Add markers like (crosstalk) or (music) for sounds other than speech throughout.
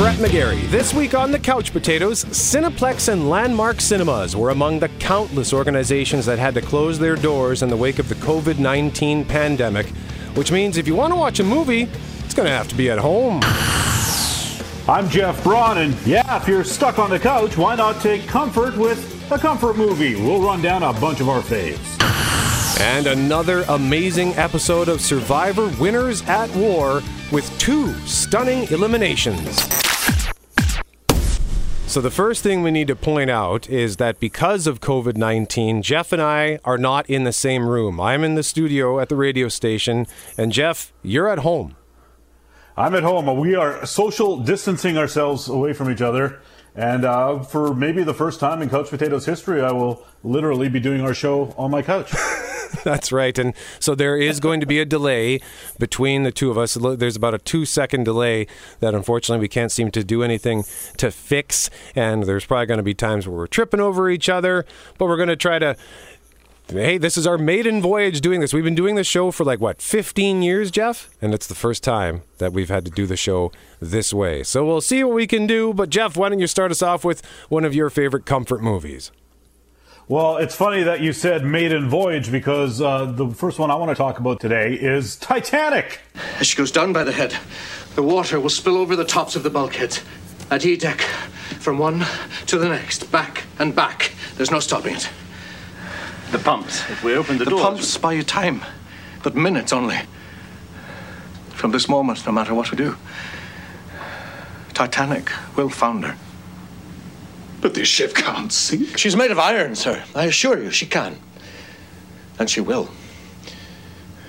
Brett McGarry. This week on the Couch Potatoes, Cineplex and Landmark Cinemas were among the countless organizations that had to close their doors in the wake of the COVID 19 pandemic, which means if you want to watch a movie, it's going to have to be at home. I'm Jeff Braun, and yeah, if you're stuck on the couch, why not take comfort with a comfort movie? We'll run down a bunch of our faves. And another amazing episode of Survivor Winners at War with two stunning eliminations. So, the first thing we need to point out is that because of COVID 19, Jeff and I are not in the same room. I'm in the studio at the radio station, and Jeff, you're at home. I'm at home. We are social distancing ourselves away from each other. And uh, for maybe the first time in Couch Potatoes history, I will literally be doing our show on my couch. (laughs) That's right. And so there is going to be a delay between the two of us. There's about a two second delay that unfortunately we can't seem to do anything to fix. And there's probably going to be times where we're tripping over each other, but we're going to try to. Hey, this is our maiden voyage doing this. We've been doing this show for like, what, 15 years, Jeff? And it's the first time that we've had to do the show this way. So we'll see what we can do. But, Jeff, why don't you start us off with one of your favorite comfort movies? Well, it's funny that you said maiden voyage because uh, the first one I want to talk about today is Titanic. As she goes down by the head, the water will spill over the tops of the bulkheads. At E deck, from one to the next, back and back. There's no stopping it. The pumps. If we open the, The doors. The pumps buy you time, but minutes only. From this moment, no matter what we do, Titanic will founder. But this ship can't sink. She's made of iron, sir. I assure you, she can. And she will.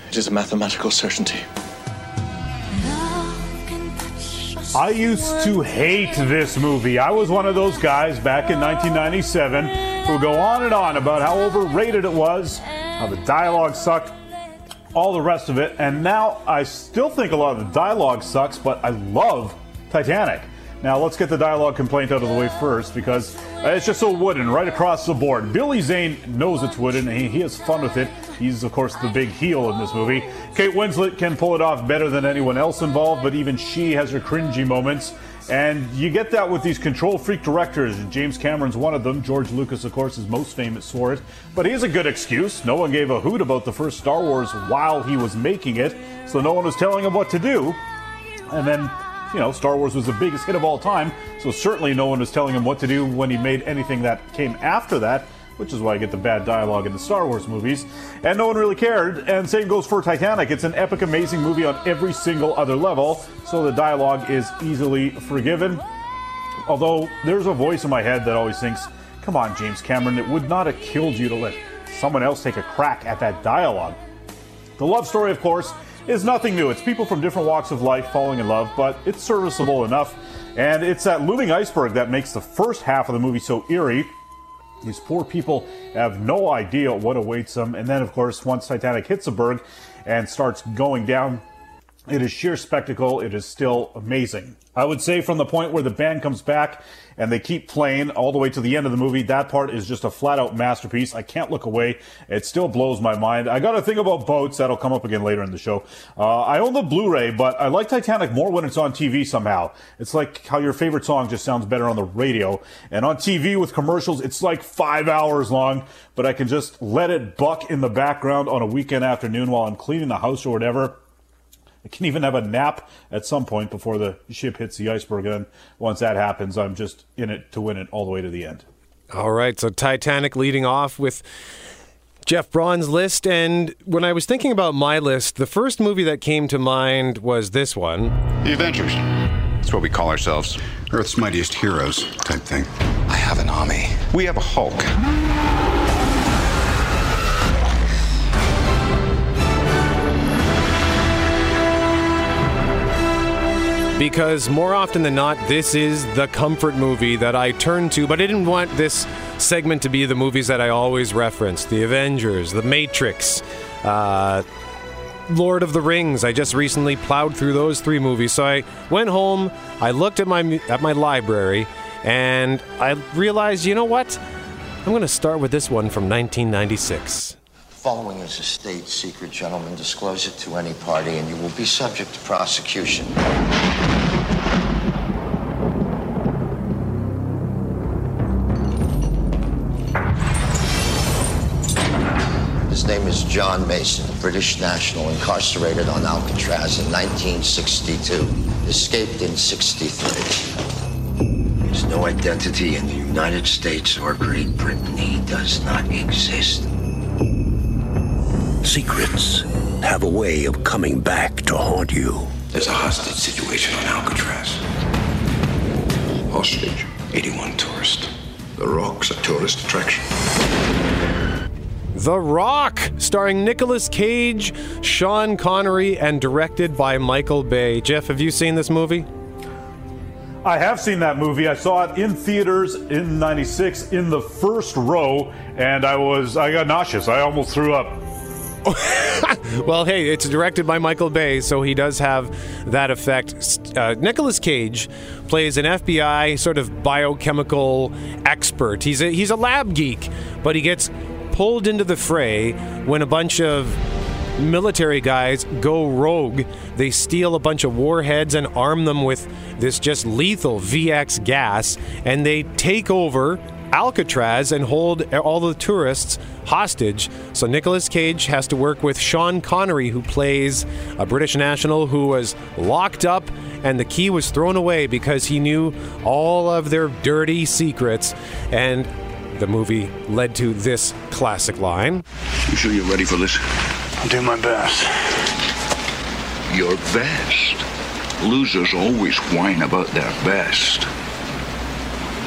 It is a mathematical certainty. I used to hate this movie. I was one of those guys back in 1997 who go on and on about how overrated it was, how the dialogue sucked, all the rest of it. And now I still think a lot of the dialogue sucks, but I love Titanic. Now let's get the dialogue complaint out of the way first because it's just so wooden right across the board. Billy Zane knows it's wooden and he, he has fun with it. He's of course the big heel in this movie. Kate Winslet can pull it off better than anyone else involved, but even she has her cringy moments. And you get that with these control freak directors. James Cameron's one of them. George Lucas, of course, is most famous for it. But he's a good excuse. No one gave a hoot about the first Star Wars while he was making it, so no one was telling him what to do. And then you know, Star Wars was the biggest hit of all time, so certainly no one was telling him what to do when he made anything that came after that, which is why I get the bad dialogue in the Star Wars movies. And no one really cared, and same goes for Titanic. It's an epic, amazing movie on every single other level, so the dialogue is easily forgiven. Although there's a voice in my head that always thinks, come on, James Cameron, it would not have killed you to let someone else take a crack at that dialogue. The love story, of course, is nothing new. It's people from different walks of life falling in love, but it's serviceable enough. And it's that looming iceberg that makes the first half of the movie so eerie. These poor people have no idea what awaits them. And then, of course, once Titanic hits a berg and starts going down, it is sheer spectacle. It is still amazing. I would say from the point where the band comes back and they keep playing all the way to the end of the movie, that part is just a flat out masterpiece. I can't look away. It still blows my mind. I got to think about boats. That'll come up again later in the show. Uh, I own the Blu-ray, but I like Titanic more when it's on TV somehow. It's like how your favorite song just sounds better on the radio. And on TV with commercials, it's like five hours long, but I can just let it buck in the background on a weekend afternoon while I'm cleaning the house or whatever. I can even have a nap at some point before the ship hits the iceberg. And then once that happens, I'm just in it to win it all the way to the end. All right, so Titanic leading off with Jeff Braun's list. And when I was thinking about my list, the first movie that came to mind was this one. The Avengers. That's what we call ourselves. Earth's mightiest heroes type thing. I have an army. We have a Hulk. Because more often than not, this is the comfort movie that I turn to, but I didn't want this segment to be the movies that I always reference The Avengers, The Matrix, uh, Lord of the Rings. I just recently plowed through those three movies. So I went home, I looked at my, at my library, and I realized, you know what? I'm going to start with this one from 1996. Following is a state secret, gentlemen. Disclose it to any party and you will be subject to prosecution. John Mason, a British national incarcerated on Alcatraz in 1962, escaped in 63. There's no identity in the United States or Great Britain. He does not exist. Secrets have a way of coming back to haunt you. There's a hostage situation on Alcatraz. Hostage? 81 tourists. The Rock's a tourist attraction. The Rock, starring Nicolas Cage, Sean Connery, and directed by Michael Bay. Jeff, have you seen this movie? I have seen that movie. I saw it in theaters in 96 in the first row and I was I got nauseous. I almost threw up. (laughs) well, hey, it's directed by Michael Bay, so he does have that effect. Uh, Nicolas Cage plays an FBI sort of biochemical expert. He's a, he's a lab geek, but he gets pulled into the fray when a bunch of military guys go rogue. They steal a bunch of warheads and arm them with this just lethal VX gas, and they take over Alcatraz and hold all the tourists hostage. So Nicolas Cage has to work with Sean Connery, who plays a British national who was locked up and the key was thrown away because he knew all of their dirty secrets. And the movie led to this classic line You sure you're ready for this? I'll do my best. Your best. Losers always whine about their best.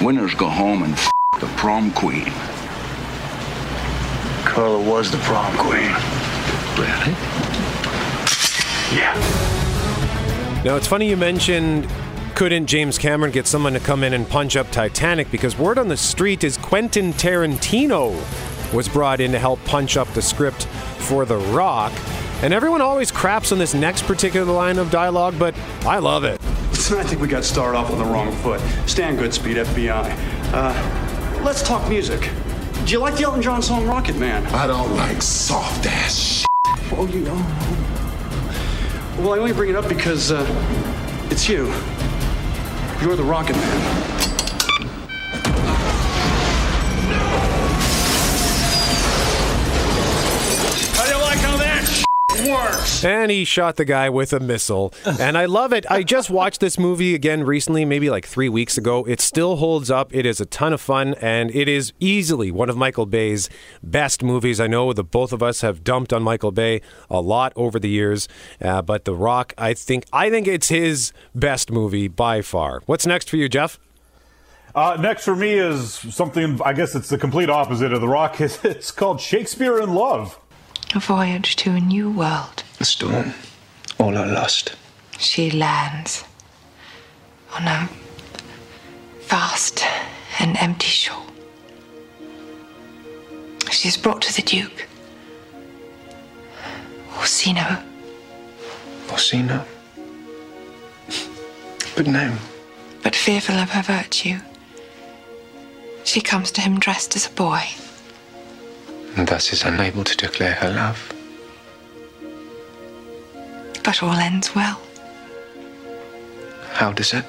Winners go home and f- the prom queen. Carla was the prom queen. Really? Yeah. Now, it's funny you mentioned couldn't James Cameron get someone to come in and punch up Titanic because word on the street is Quentin Tarantino was brought in to help punch up the script for The Rock. And everyone always craps on this next particular line of dialogue, but I love it. I think we got started off on the wrong foot. Stand Goodspeed, FBI. Uh, let's talk music. Do you like the Elton John song Rocket Man? I don't like soft ass shit. Oh, you know. Well, I only bring it up because uh, it's you. You're the Rocket Man. Works? And he shot the guy with a missile. And I love it. I just watched this movie again recently, maybe like three weeks ago. It still holds up. It is a ton of fun, and it is easily one of Michael Bay's best movies. I know the both of us have dumped on Michael Bay a lot over the years, uh, but The Rock, I think, I think it's his best movie by far. What's next for you, Jeff? Uh, next for me is something, I guess it's the complete opposite of The Rock. (laughs) It's called Shakespeare in Love. A voyage to a new world. The storm. All are lost. She lands on a vast and empty shore. She is brought to the Duke. Orsino. Orsino. But no. But fearful of her virtue, she comes to him dressed as a boy. And thus is unable to declare her love. But all ends well. How does it?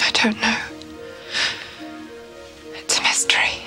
I don't know. It's a mystery.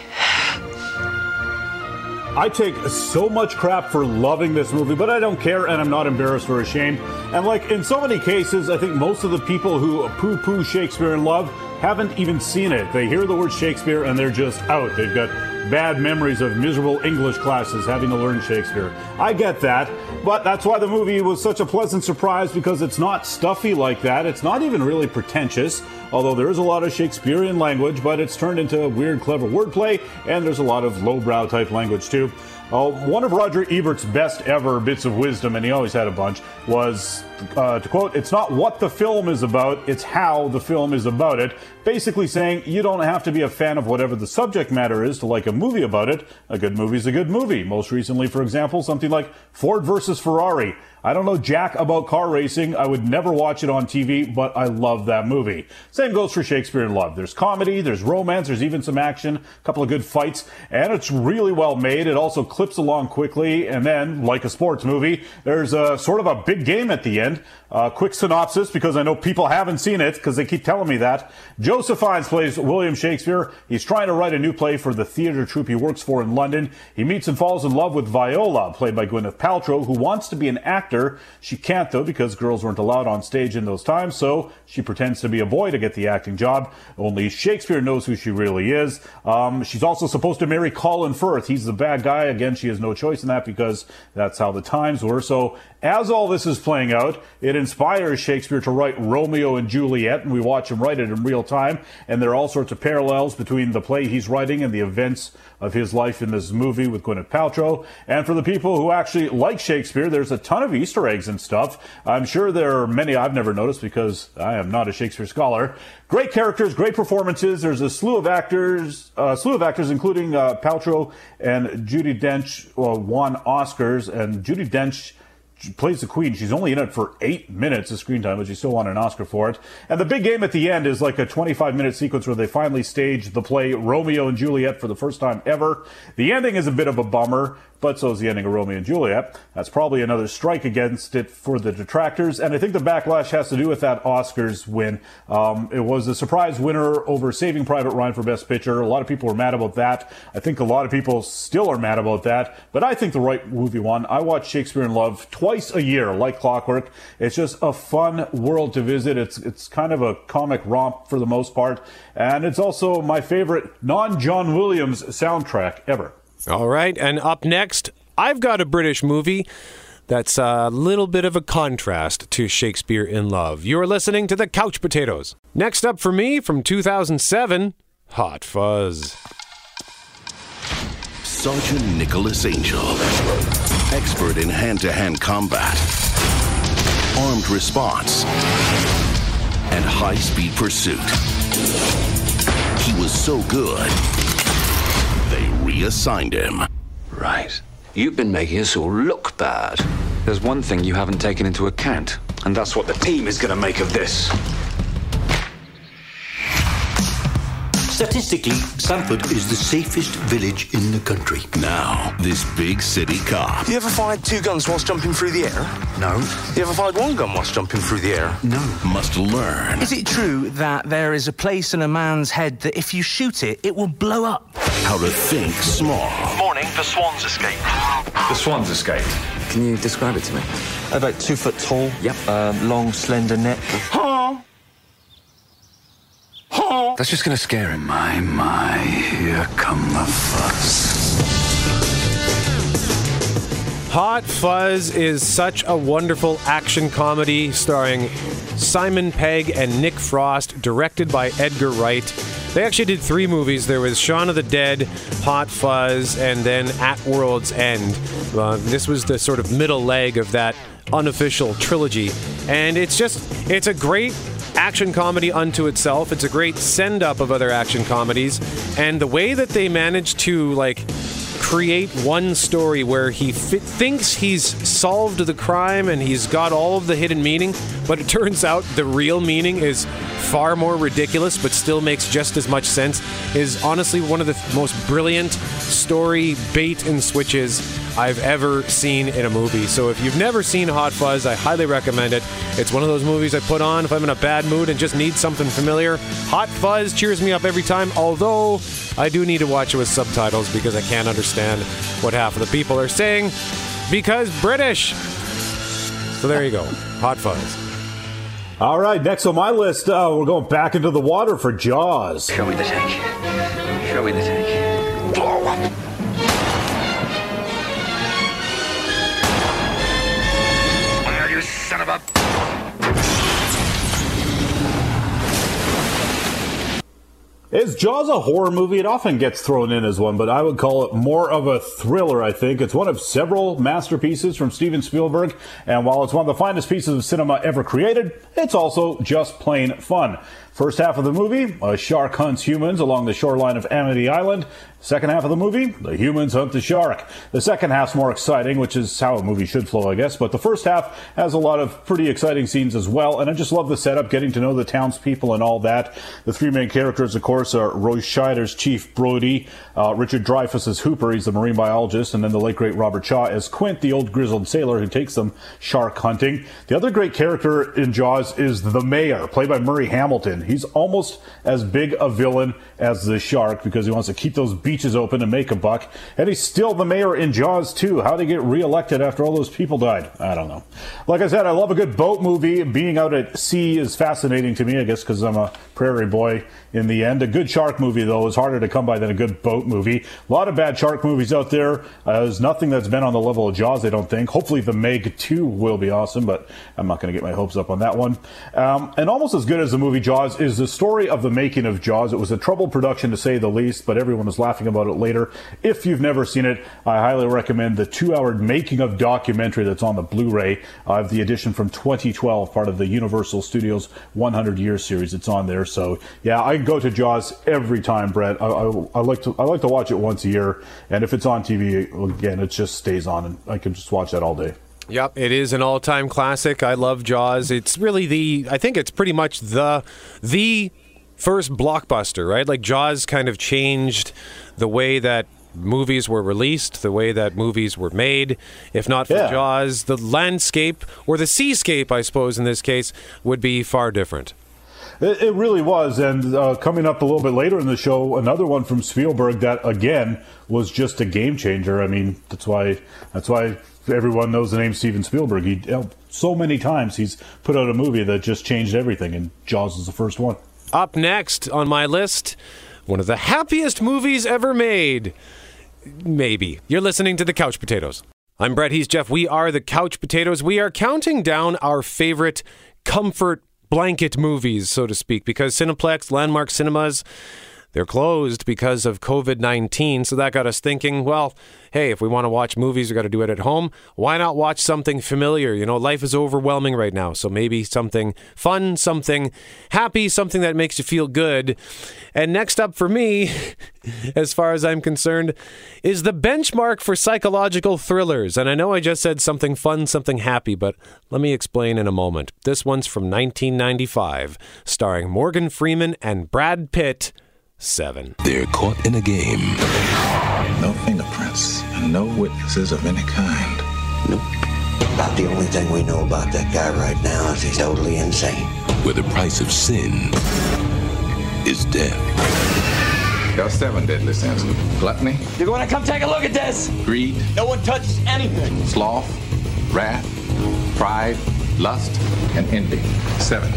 I take so much crap for loving this movie, but I don't care and I'm not embarrassed or ashamed. And like in so many cases, I think most of the people who poo poo Shakespeare in Love haven't even seen it. They hear the word Shakespeare and they're just out. They've got bad memories of miserable English classes having to learn Shakespeare. I get that, but that's why the movie was such a pleasant surprise because it's not stuffy like that. It's not even really pretentious, although there is a lot of Shakespearean language, but it's turned into weird, clever wordplay, and there's a lot of lowbrow type language too. Uh, one of Roger Ebert's best ever bits of wisdom, and he always had a bunch, was uh, to quote, It's not what the film is about, it's how the film is about it. Basically saying you don't have to be a fan of whatever the subject matter is to like a movie about it. A good movie's a good movie. Most recently, for example, something like Ford versus Ferrari. I don't know jack about car racing. I would never watch it on TV, but I love that movie. Same goes for Shakespeare in Love. There's comedy, there's romance, there's even some action, a couple of good fights, and it's really well made. It also clips along quickly, and then, like a sports movie, there's a sort of a big big game at the end. Uh, quick synopsis because I know people haven't seen it because they keep telling me that. Joseph Fiennes plays William Shakespeare. He's trying to write a new play for the theater troupe he works for in London. He meets and falls in love with Viola, played by Gwyneth Paltrow, who wants to be an actor. She can't though because girls weren't allowed on stage in those times, so she pretends to be a boy to get the acting job. Only Shakespeare knows who she really is. Um, she's also supposed to marry Colin Firth. He's the bad guy. Again, she has no choice in that because that's how the times were. So as all this is playing out, it inspires Shakespeare to write Romeo and Juliet, and we watch him write it in real time. And there are all sorts of parallels between the play he's writing and the events of his life in this movie with Gwyneth Paltrow. And for the people who actually like Shakespeare, there's a ton of Easter eggs and stuff. I'm sure there are many I've never noticed because I am not a Shakespeare scholar. Great characters, great performances. There's a slew of actors, a slew of actors, including uh, Paltrow and Judi Dench, uh, won Oscars, and Judi Dench she plays the queen. She's only in it for eight minutes of screen time, but she still won an Oscar for it. And the big game at the end is like a 25 minute sequence where they finally stage the play Romeo and Juliet for the first time ever. The ending is a bit of a bummer but so is the ending of Romeo and Juliet. That's probably another strike against it for the detractors, and I think the backlash has to do with that Oscars win. Um, it was a surprise winner over Saving Private Ryan for Best Picture. A lot of people were mad about that. I think a lot of people still are mad about that, but I think the right movie won. I watch Shakespeare in Love twice a year, like clockwork. It's just a fun world to visit. It's it's kind of a comic romp for the most part, and it's also my favorite non-John Williams soundtrack ever. All right, and up next, I've got a British movie that's a little bit of a contrast to Shakespeare in Love. You're listening to the Couch Potatoes. Next up for me from 2007, Hot Fuzz. Sergeant Nicholas Angel, expert in hand to hand combat, armed response, and high speed pursuit. He was so good reassigned him. Right. You've been making us all look bad. There's one thing you haven't taken into account, and that's what the team is going to make of this. Statistically, Sandford is the safest village in the country. Now, this big city cop. You ever fired two guns whilst jumping through the air? No. You ever fired one gun whilst jumping through the air? No. Must learn Is it true that there is a place in a man's head that if you shoot it, it will blow up? how to think small. Morning, the swans escaped. The swans escaped. Can you describe it to me? About two foot tall. Yep. Uh, long, slender neck. That's just to scare him. My, my, here come the fuzz. Hot Fuzz is such a wonderful action comedy starring Simon Pegg and Nick Frost, directed by Edgar Wright. They actually did three movies. There was Shaun of the Dead, Hot Fuzz, and then At World's End. Uh, this was the sort of middle leg of that unofficial trilogy. And it's just, it's a great action comedy unto itself. It's a great send up of other action comedies. And the way that they manage to, like, create one story where he fi- thinks he's solved the crime and he's got all of the hidden meaning, but it (laughs) turns out the real meaning is far more ridiculous but still makes just as much sense is honestly one of the th- most brilliant story bait and switches I've ever seen in a movie. So if you've never seen Hot Fuzz, I highly recommend it. It's one of those movies I put on if I'm in a bad mood and just need something familiar. Hot Fuzz cheers me up every time, although I do need to watch it with subtitles because I can't understand what half of the people are saying because British. So there you go. Hot Fuzz. All right, next on my list, uh, we're going back into the water for Jaws. Show me the tank. Show me the tank. Is Jaws a horror movie? It often gets thrown in as one, but I would call it more of a thriller, I think. It's one of several masterpieces from Steven Spielberg, and while it's one of the finest pieces of cinema ever created, it's also just plain fun. First half of the movie, a shark hunts humans along the shoreline of Amity Island. Second half of the movie, the humans hunt the shark. The second half's more exciting, which is how a movie should flow, I guess. But the first half has a lot of pretty exciting scenes as well. And I just love the setup, getting to know the townspeople and all that. The three main characters, of course, are Roy Scheider's Chief Brody, uh, Richard Dreyfuss as Hooper, he's the marine biologist, and then the late great Robert Shaw as Quint, the old grizzled sailor who takes them shark hunting. The other great character in Jaws is the mayor, played by Murray Hamilton. He's almost as big a villain as the shark because he wants to keep those beaches open and make a buck. And he's still the mayor in Jaws too. How did he get reelected after all those people died? I don't know. Like I said, I love a good boat movie. Being out at sea is fascinating to me, I guess, because I'm a prairie boy in the end. A good shark movie, though, is harder to come by than a good boat movie. A lot of bad shark movies out there. Uh, there's nothing that's been on the level of Jaws, I don't think. Hopefully, The Meg 2 will be awesome, but I'm not going to get my hopes up on that one. Um, and almost as good as the movie Jaws is the story of the making of Jaws. It was a troubled production, to say the least, but everyone was laughing about it later. If you've never seen it, I highly recommend the two hour making of documentary that's on the Blu ray. Have the edition from 2012, part of the Universal Studios 100 Year series. It's on there. So, yeah, I go to Jaws every time, Brett. I, I, I, like to I like to watch it once a year, and if it's on TV again, it just stays on, and I can just watch that all day. Yep, it is an all-time classic. I love Jaws. It's really the I think it's pretty much the the first blockbuster, right? Like Jaws kind of changed the way that movies were released, the way that movies were made. If not for Yeah. Jaws, the landscape or the seascape, I suppose in this case, would be far different. It, it really was. And uh, coming up a little bit later in the show, another one from Spielberg that again was just a game changer. I mean, that's why that's why everyone knows the name Steven Spielberg. He uh, so many times he's put out a movie that just changed everything, and Jaws is the first one. Up next on my list, one of the happiest movies ever made. Maybe. You're listening to the Couch Potatoes. I'm Brett. He's Jeff. We are the Couch Potatoes. We are counting down our favorite comfort blanket movies, so to speak, because Cineplex, Landmark Cinemas, they're closed because of COVID 19. So that got us thinking, well, hey, if we want to watch movies, we got to do it at home. Why not watch something familiar? You know, life is overwhelming right now. So maybe something fun, something happy, something that makes you feel good. And next up for me, (laughs) as far as I'm concerned, is the benchmark for psychological thrillers. And I know I just said something fun, something happy, but let me explain in a moment. This one's from 1995, starring Morgan Freeman and Brad Pitt. Seven. They're caught in a game. No fingerprints and no witnesses of any kind. Nope. About the only thing we know about that guy right now is he's totally insane. Where the price of sin is death. There are seven deadly sins gluttony, You're going to come take a look at this. greed, No one touches anything. sloth, wrath, pride, lust, and envy. Seven.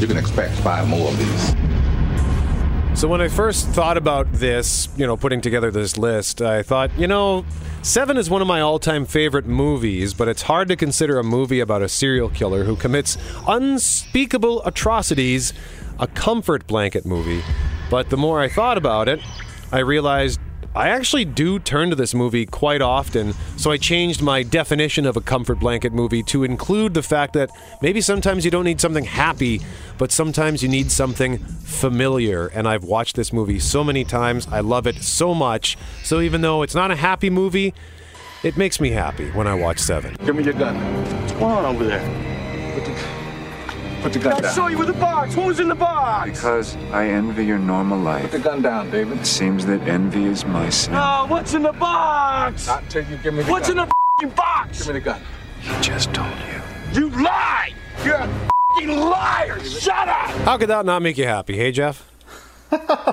You can expect five more of these. So when I first thought about this, you know, putting together this list, I thought, you know, Seven is one of my all-time favorite movies, but it's hard to consider a movie about a serial killer who commits unspeakable atrocities a comfort blanket movie. But the more I thought about it, I realized I actually do turn to this movie quite often, so I changed my definition of a comfort blanket movie to include the fact that maybe sometimes you don't need something happy, but sometimes you need something familiar. And I've watched this movie so many times, I love it so much. So even though it's not a happy movie, it makes me happy when I watch Seven. Give me your gun. What's going on over there? Put the, put the gun I down. saw you with the box. What was in the box? Because I envy your normal life. Put the gun down, David. It seems that envy is my sin. Oh, what's in the box? Not till you give me the What's in gun. the f***ing box? Give me the gun. He just told you. You lied! You're a f***ing liar! Shut up! How could that not make you happy, hey Jeff? (laughs)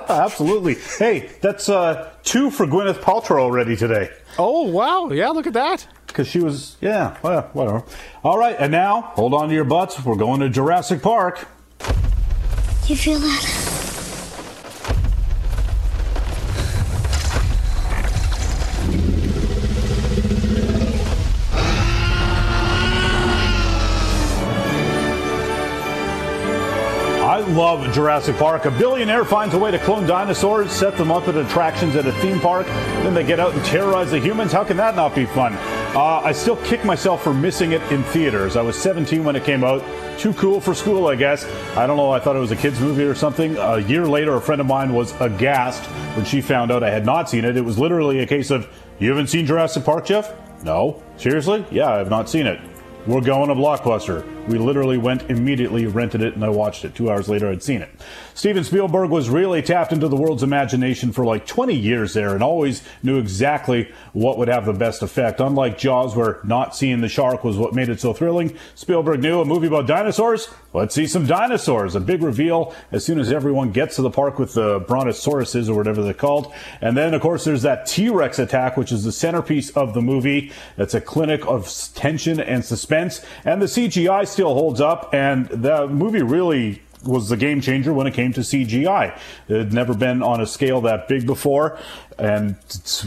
Absolutely. Hey, that's uh, two for Gwyneth Paltrow already today. Oh wow, yeah, look at that. Because she was, yeah, well, whatever. All right, and now hold on to your butts. We're going to Jurassic Park. You feel that? I love Jurassic Park. A billionaire finds a way to clone dinosaurs, set them up at attractions at a theme park, then they get out and terrorize the humans. How can that not be fun? Uh, I still kick myself for missing it in theaters. I was 17 when it came out. Too cool for school, I guess. I don't know. I thought it was a kids' movie or something. A year later, a friend of mine was aghast when she found out I had not seen it. It was literally a case of, You haven't seen Jurassic Park, Jeff? No. Seriously? Yeah, I have not seen it. We're going to Blockbuster. We literally went immediately, rented it, and I watched it. Two hours later, I'd seen it. Steven Spielberg was really tapped into the world's imagination for like 20 years there and always knew exactly what would have the best effect. Unlike Jaws, where not seeing the shark was what made it so thrilling, Spielberg knew a movie about dinosaurs? Let's see some dinosaurs. A big reveal as soon as everyone gets to the park with the brontosauruses or whatever they're called. And then, of course, there's that T Rex attack, which is the centerpiece of the movie. It's a clinic of tension and suspense. And the CGI still holds up. And the movie really was the game changer when it came to CGI. It had never been on a scale that big before, and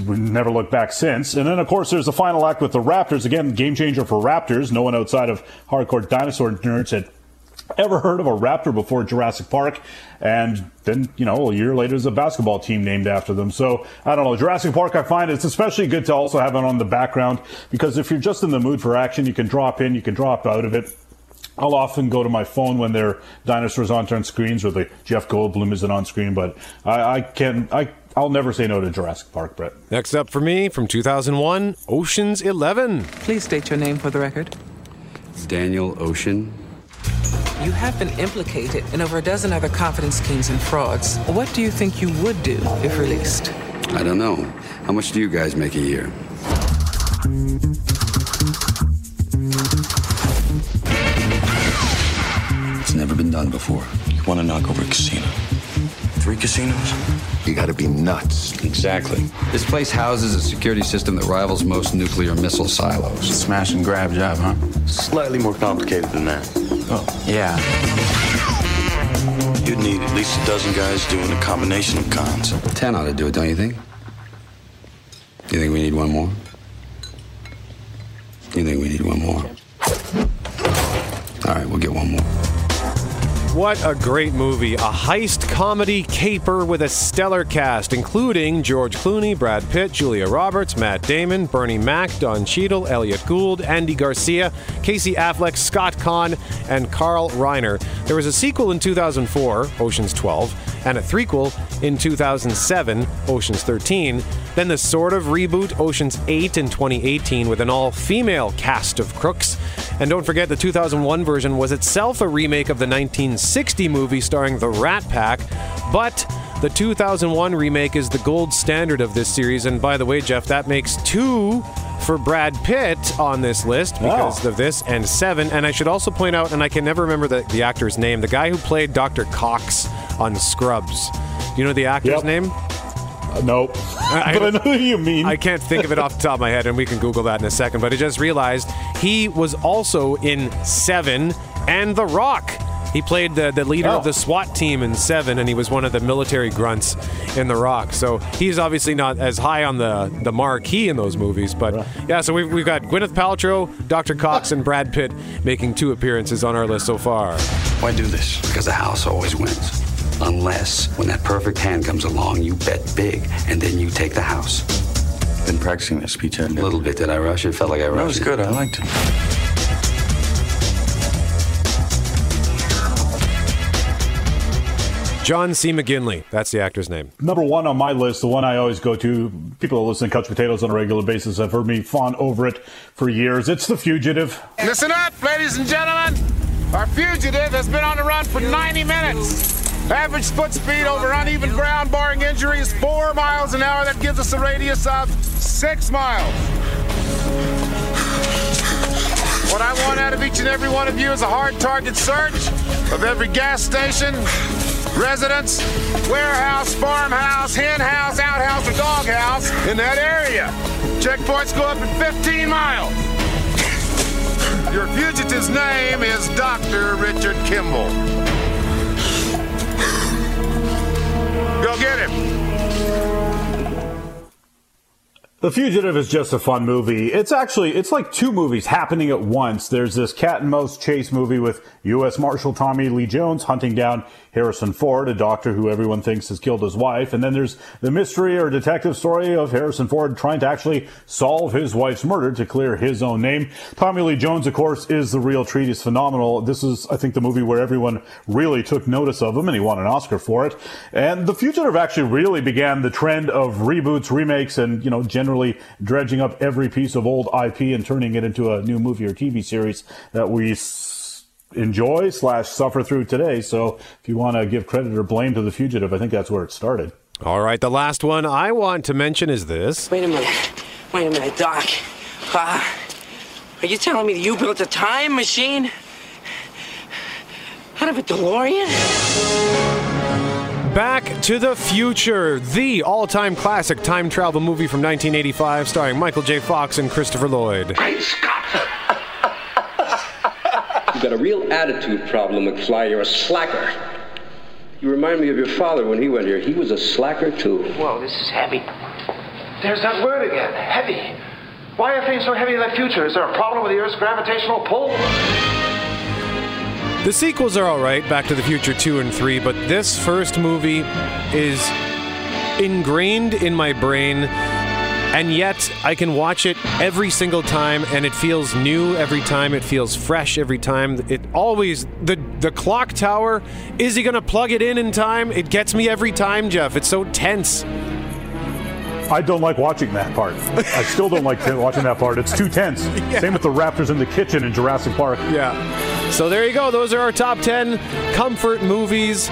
we never looked back since. And then, of course, there's the final act with the Raptors. Again, game changer for Raptors. No one outside of hardcore dinosaur nerds had ever heard of a raptor before Jurassic Park. And then, you know, a year later, there's a basketball team named after them. So I don't know. Jurassic Park, I find it's especially good to also have it on the background because if you're just in the mood for action, you can drop in, you can drop out of it. I'll often go to my phone when there are dinosaurs on turn screens or the Jeff Goldblum isn't on screen, but I, I can I I'll never say no to Jurassic Park, Brett. Next up for me from 2001, Ocean's 11. Please state your name for the record. Daniel Ocean. You have been implicated in over a dozen other confidence schemes and frauds. What do you think you would do if released? I don't know. How much do you guys make a year? Never been done before. You want to knock over a casino? Three casinos? You gotta be nuts. Exactly. This place houses a security system that rivals most nuclear missile silos. Smash and grab job, huh? Slightly more complicated than that. Oh, yeah. You'd need at least a dozen guys doing a combination of cons. Ten ought to do it, don't you think? You think we need one more? What a great movie. A heist comedy caper with a stellar cast, including George Clooney, Brad Pitt, Julia Roberts, Matt Damon, Bernie Mac, Don Cheadle, Elliott Gould, Andy Garcia, Casey Affleck, Scott Caan, and Carl Reiner. There was a sequel in 2004, Ocean's 12, and a threequel in 2007, Ocean's 13. Then the sort of reboot, Ocean's 8 in 2018, with an all female cast of crooks. And don't forget, the 2001 version was itself a remake of the 1960 movie starring the Rat Pack, but the 2001 remake is the gold standard of this series. And by the way, Jeff, that makes two for Brad Pitt on this list because of this, and seven. And I should also point out, and I can never remember the, the actor's name, the guy who played Dr. Cox on Scrubs. Do you know the actor's Yep. name? Uh, nope. (laughs) but I know who you mean. I can't think of it off the top of my head, and we can Google that in a second. But I just realized he was also in Seven and The Rock. He played the, the leader of the SWAT team in Seven, and he was one of the military grunts in The Rock. So he's obviously not as high on the, the marquee in those movies. But yeah, so we've, we've got Gwyneth Paltrow, Dr. Cox, and Brad Pitt making two appearances on our list so far. Why do this? Because the house always wins. Unless, when that perfect hand comes along, you bet big, and then you take the house. Been practicing this speech, haven't A little bit. Did I rush it? Felt like I rushed That was it. good. I liked it. John C. McGinley. That's the actor's name. Number one on my list, the one I always go to, people that listen to Couch Potatoes on a regular basis have heard me fawn over it for years. It's The Fugitive. Listen up, ladies and gentlemen. Our fugitive has been on the run for 90 minutes. Average foot speed over uneven ground, barring injuries, four miles an hour. That gives us a radius of six miles. What I want out of each and every one of you is a hard target search of every gas station, residence, warehouse, farmhouse, hen house, outhouse, or doghouse in that area. Checkpoints go up in 15 miles. Your fugitive's name is Dr. Richard Kimball. Go get him. The Fugitive is just a fun movie. It's actually, it's like two movies happening at once. There's this cat and mouse chase movie with U.S. Marshal Tommy Lee Jones hunting down Harrison Ford, a doctor who everyone thinks has killed his wife. And then there's the mystery or detective story of Harrison Ford trying to actually solve his wife's murder to clear his own name. Tommy Lee Jones, of course, is the real treat. He's phenomenal. This is, I think, the movie where everyone really took notice of him and he won an Oscar for it. And The Fugitive actually really began the trend of reboots, remakes, and, you know, generally dredging up every piece of old IP and turning it into a new movie or TV series that we enjoy slash suffer through today. So if you want to give credit or blame to The Fugitive, I think that's where it started. All right, the last one I want to mention is this. Wait a minute. Wait a minute, Doc. Uh, are you telling me that you built a time machine? Out of a DeLorean? Back to the Future, the all time classic time travel movie from 1985, starring Michael J. Fox and Christopher Lloyd. Great Scott! (laughs) You've got a real attitude problem, McFly. You're a slacker. You remind me of your father when he went here. He was a slacker, too. Whoa, this is heavy. There's that word again, heavy. Why are things so heavy in the future? Is there a problem with the Earth's gravitational pull? The sequels are all right, Back to the Future 2 and 3, but this first movie is ingrained in my brain, and yet I can watch it every single time, and it feels new every time. It feels fresh every time. It always the the clock tower. Is he gonna plug it in in time? It gets me every time, Jeff. It's so tense. I don't like watching that part. I still don't like (laughs) watching that part. It's too tense. (laughs) Yeah. Same with the Raptors in the kitchen in Jurassic Park. Yeah. So there you go. Those are our top 10 comfort movies.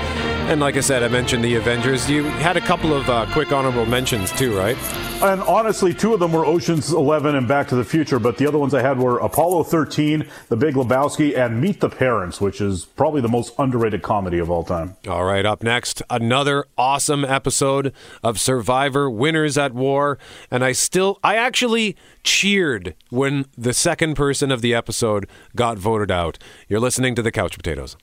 And like I said, I mentioned the Avengers. You had a couple of uh, quick honorable mentions too, right? And honestly, two of them were Ocean's 11 and Back to the Future, but the other ones I had were Apollo 13, The Big Lebowski, and Meet the Parents, which is probably the most underrated comedy of all time. All right, up next, another awesome episode of Survivor Winners at War. And I still, I actually cheered when the second person of the episode got voted out. You're listening to the Couch Potatoes.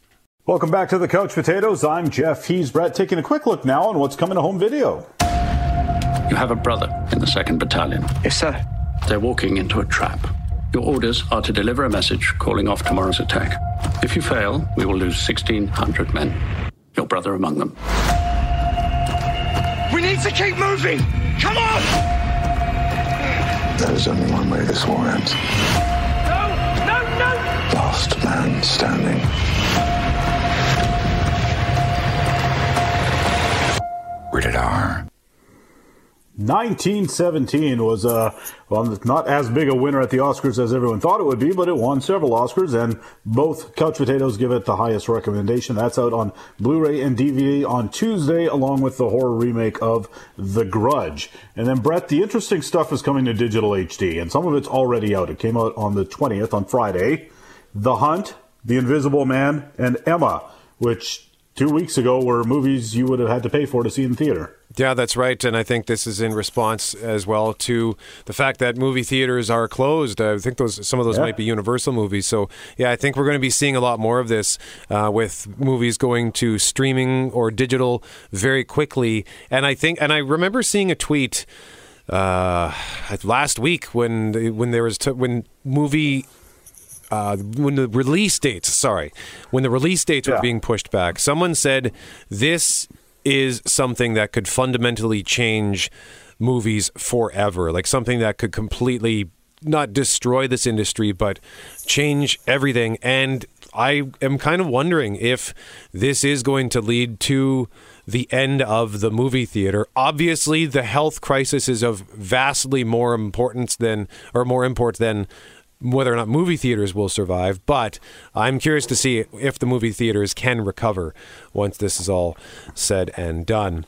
Welcome back to the Couch Potatoes. I'm Jeff Hees Brett, taking a quick look now on what's coming to home video. You have a brother in the 2nd Battalion. Yes, sir. They're walking into a trap. Your orders are to deliver a message calling off tomorrow's attack. If you fail, we will lose 1,600 men. Your brother among them. We need to keep moving! Come on! There is only one way this war ends. No! No! No! Last man standing. Rated R. 1917 was uh, well, not as big a winner at the Oscars as everyone thought it would be, but it won several Oscars, and both Couch Potatoes give it the highest recommendation. That's out on Blu-ray and DVD on Tuesday, along with the horror remake of The Grudge. And then, Brett, the interesting stuff is coming to digital HD, and some of it's already out. It came out on the 20th, on Friday. The Hunt, The Invisible Man, and Emma, which two weeks ago were movies you would have had to pay for to see in theater. Yeah, that's right. And I think this is in response as well to the fact that movie theaters are closed. I think those some of those Yeah. might be Universal movies. So, yeah, I think we're going to be seeing a lot more of this uh, with movies going to streaming or digital very quickly. And I think, and I remember seeing a tweet uh, last week when when there was t- when movie uh, when the release dates, sorry, when the release dates were being pushed back, someone said this is something that could fundamentally change movies forever, like something that could completely not destroy this industry, but change everything. And I am kind of wondering if this is going to lead to the end of the movie theater. Obviously, the health crisis is of vastly more importance than, or more import than whether or not movie theaters will survive, but I'm curious to see if the movie theaters can recover once this is all said and done.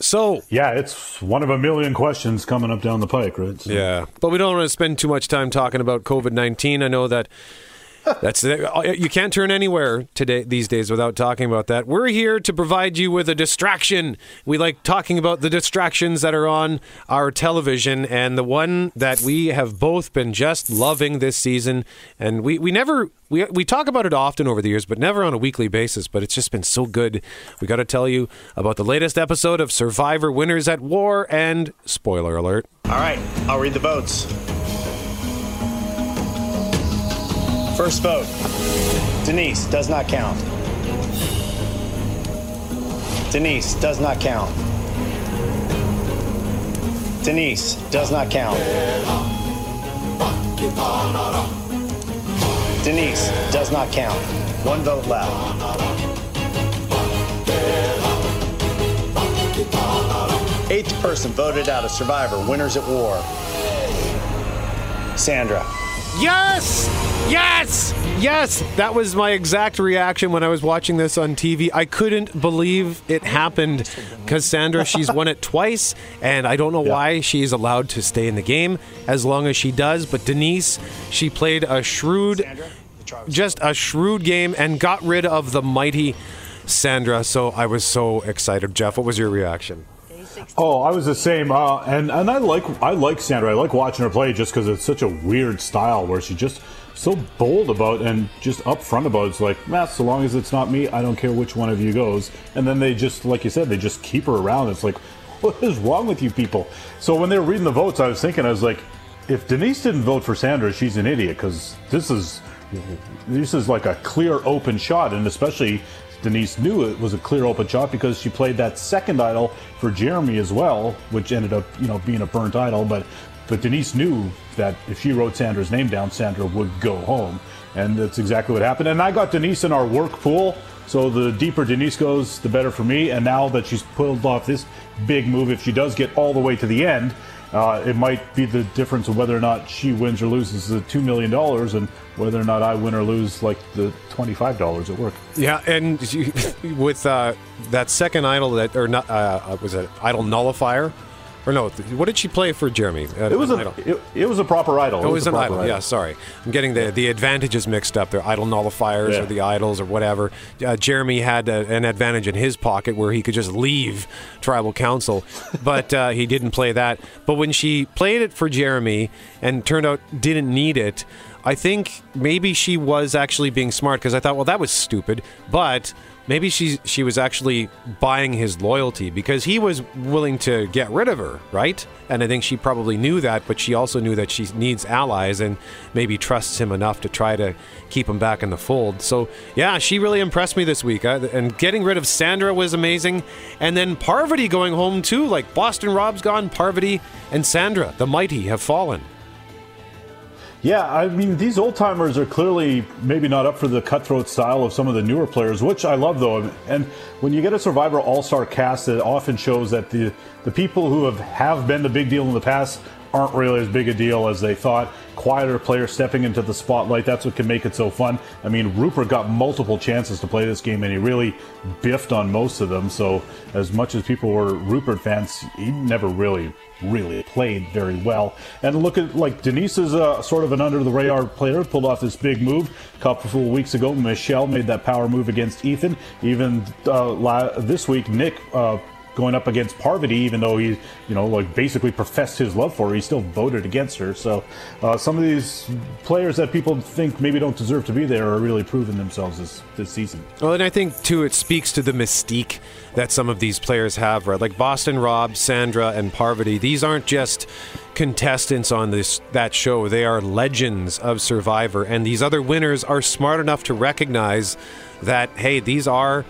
So yeah, it's one of a million questions coming up down the pike, right? So- Yeah, but we don't want to spend too much time talking about COVID 19. I know that That's. Uh, You can't turn anywhere today these days without talking about that. We're here to provide you with a distraction. We like talking about the distractions that are on our television, and the one that we have both been just loving this season. And we, we never we we talk about it often over the years, but never on a weekly basis. But it's just been so good. We got to tell you about the latest episode of Survivor: Winners at War, and spoiler alert. All right, I'll read the votes. First vote Denise does not count. Denise does not count. Denise does not count. Denise does not count. One vote left. Eighth person voted out of Survivor Winners at War. Sandra. Yes! Yes! Yes! That was my exact reaction when I was watching this on TV. I couldn't believe it happened because Sandra, she's won it twice, and I don't know why she's allowed to stay in the game as long as she does. But Denise, she played a shrewd, just a shrewd game and got rid of the mighty Sandra. So I was so excited. Jeff, what was your reaction? Oh, I was the same, uh, and and I like I like Sandra. I like watching her play just because it's such a weird style where she's just so bold about and just upfront about. It. It's like, man, so long as it's not me, I don't care which one of you goes. And then they just, like you said, they just keep her around. It's like, (laughs) what is wrong with you people? So when they were reading the votes, I was thinking, I was like, if Denise didn't vote for Sandra, she's an idiot because this is this is like a clear open shot, and especially Denise knew it was a clear open shot because she played that second idol for Jeremy as well, which ended up you know being a burnt idol. But but Denise knew that if she wrote Sandra's name down, Sandra would go home, and that's exactly what happened. And I got Denise in our work pool. So the deeper Denise goes, the better for me. And now that she's pulled off this big move, if she does get all the way to the end, uh, it might be the difference of whether or not she wins or loses the two million dollars, and whether or not I win or lose like the twenty-five dollars at work. Yeah, and you, (laughs) with uh, that second idol that, or not, uh, was it idol nullifier? Or no, what did she play for Jeremy? Uh, It was an a it, it was a proper idol. Oh, it was an proper idol. Yeah, sorry. I'm getting the, the advantages mixed up. They're idol nullifiers Yeah. or the idols or whatever. Uh, Jeremy had a, an advantage in his pocket where he could just leave tribal council, (laughs) but uh, he didn't play that. But when she played it for Jeremy and turned out didn't need it, I think maybe she was actually being smart because I thought, well, that was stupid. But maybe she she was actually buying his loyalty because he was willing to get rid of her, right? And I think she probably knew that, but she also knew that she needs allies and maybe trusts him enough to try to keep him back in the fold. So yeah, she really impressed me this week. Uh, and getting rid of Sandra was amazing, and then Parvati going home too. Like Boston Rob's gone, Parvati and Sandra, the mighty, have fallen. Yeah, I mean, these old timers are clearly maybe not up for the cutthroat style of some of the newer players, which I love though. And when you get a Survivor All Star cast, it often shows that the the people who have have been the big deal in the past aren't really as big a deal as they thought. Quieter player stepping into the spotlight, that's what can make it so fun. I mean, Rupert got multiple chances to play this game and he really biffed on most of them. So, as much as people were Rupert fans, he never really, really played very well. And look at, like, Denise is a, sort of an under the radar player, pulled off this big move a couple of weeks ago. Michelle made that power move against Ethan. Even uh, la- this week, Nick. Uh, going up against Parvati, even though he, you know, like basically professed his love for her, he still voted against her. So uh, some of these players that people think maybe don't deserve to be there are really proving themselves this, this season. Well, and I think too, it speaks to the mystique that some of these players have, right? Like Boston Rob, Sandra, and Parvati. These aren't just contestants on this that show; they are legends of Survivor, and these other winners are smart enough to recognize that hey, these are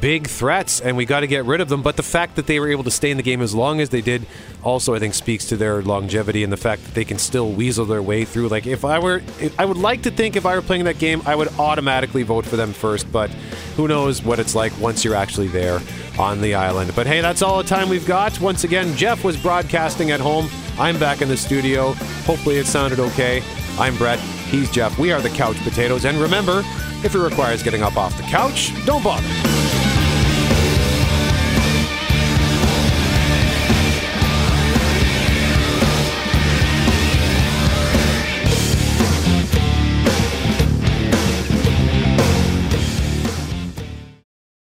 big threats and we got to get rid of them. But the fact that they were able to stay in the game as long as they did also i think speaks to their longevity and the fact that they can still weasel their way through. Like if i were if, i would like to think if i were playing that game i would automatically vote for them first. But who knows what it's like once you're actually there on the island. But hey that's all the time we've got. Once again jeff was broadcasting at home. I'm back in the studio. Hopefully it sounded okay. I'm brett. He's jeff. We are the couch potatoes. And remember if it requires getting up off the couch don't bother